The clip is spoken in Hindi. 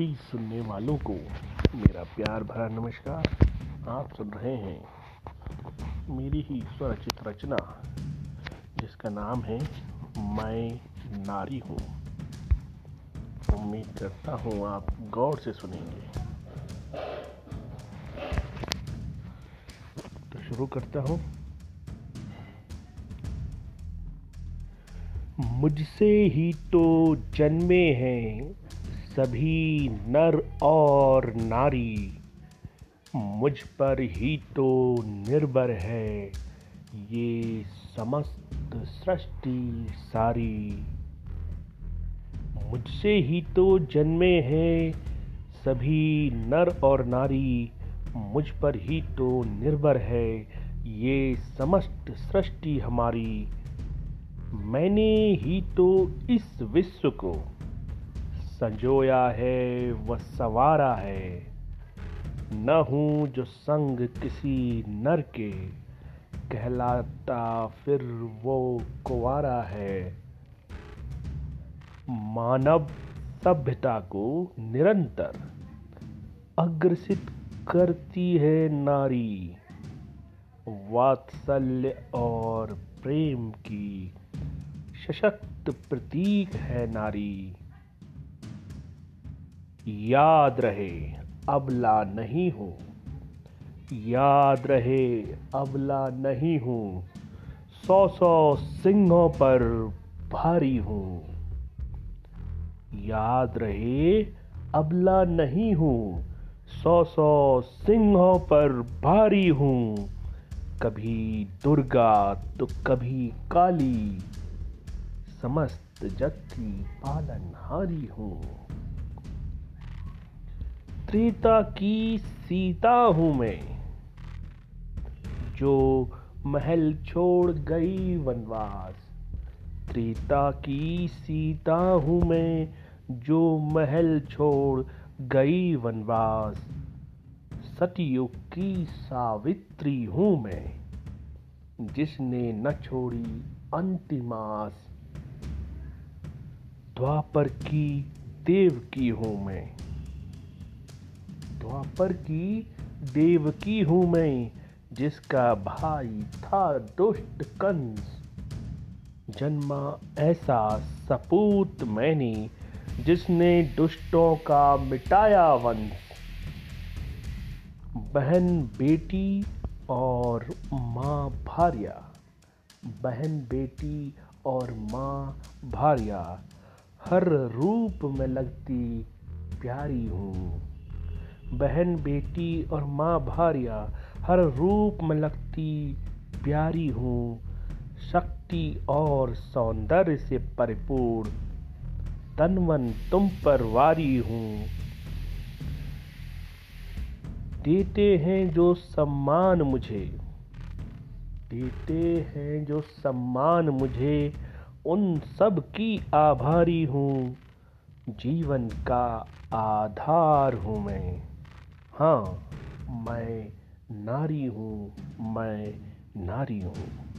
सभी सुनने वालों को मेरा प्यार भरा नमस्कार। आप सुन रहे हैं मेरी ही स्वरचित रचना, जिसका नाम है मैं नारी हूँ। उम्मीद करता हूँ आप गौर से सुनेंगे। तो शुरू करता हूँ। मुझसे ही तो जन्मे हैं सभी नर और नारी, मुझ पर ही तो निर्भर है ये समस्त सृष्टि सारी। मुझसे ही तो जन्मे हैं सभी नर और नारी, मुझ पर ही तो निर्भर है ये समस्त सृष्टि हमारी। मैंने ही तो इस विश्व को संजोया है व सवारा है। न हूँ जो संग किसी नर के। कहलाता फिर वो कुवारा है। मानव सभ्यता को निरंतर अग्रसित करती है नारी। वात्सल्य और प्रेम की सशक्त प्रतीक है नारी। याद रहे, अबला नहीं हूँ। याद रहे, अबला नहीं हूँ। सौ सौ सिंहों पर भारी हूँ। याद रहे, अबला नहीं हूँ। सौ सौ सिंहों पर भारी हूँ। कभी दुर्गा तो कभी काली, समस्त जग की पालनहारी हूँ। त्रेता की सीता हूँ मैं। जो महल छोड़ गई वनवास, त्रेता की सीता हूँ मैं। जो महल छोड़ गई वनवास, सतयुग की सावित्री हूँ मैं। जिसने न छोड़ी अंतिमास द्वापर की देव की हूँ मैं। द्वापर की देवकी हूँ मैं, जिसका भाई था दुष्ट कंस। जन्मा ऐसा सपूत मैंने, जिसने दुष्टों का मिटाया वंश। बहन बेटी और माँ भार्या। बहन बेटी और माँ भार्या। हर रूप में लगती प्यारी हूँ। बहन, बेटी और माँ भारिया, हर रूप में लगती प्यारी हूँ। शक्ति और सौंदर्य से परिपूर्ण तनवन तुम पर वारी हूँ। देते हैं जो सम्मान मुझे, देते हैं जो सम्मान मुझे, उन सब की आभारी हूँ। जीवन का आधार हूँ मैं। हाँ मैं नारी हूँ मैं नारी हूँ।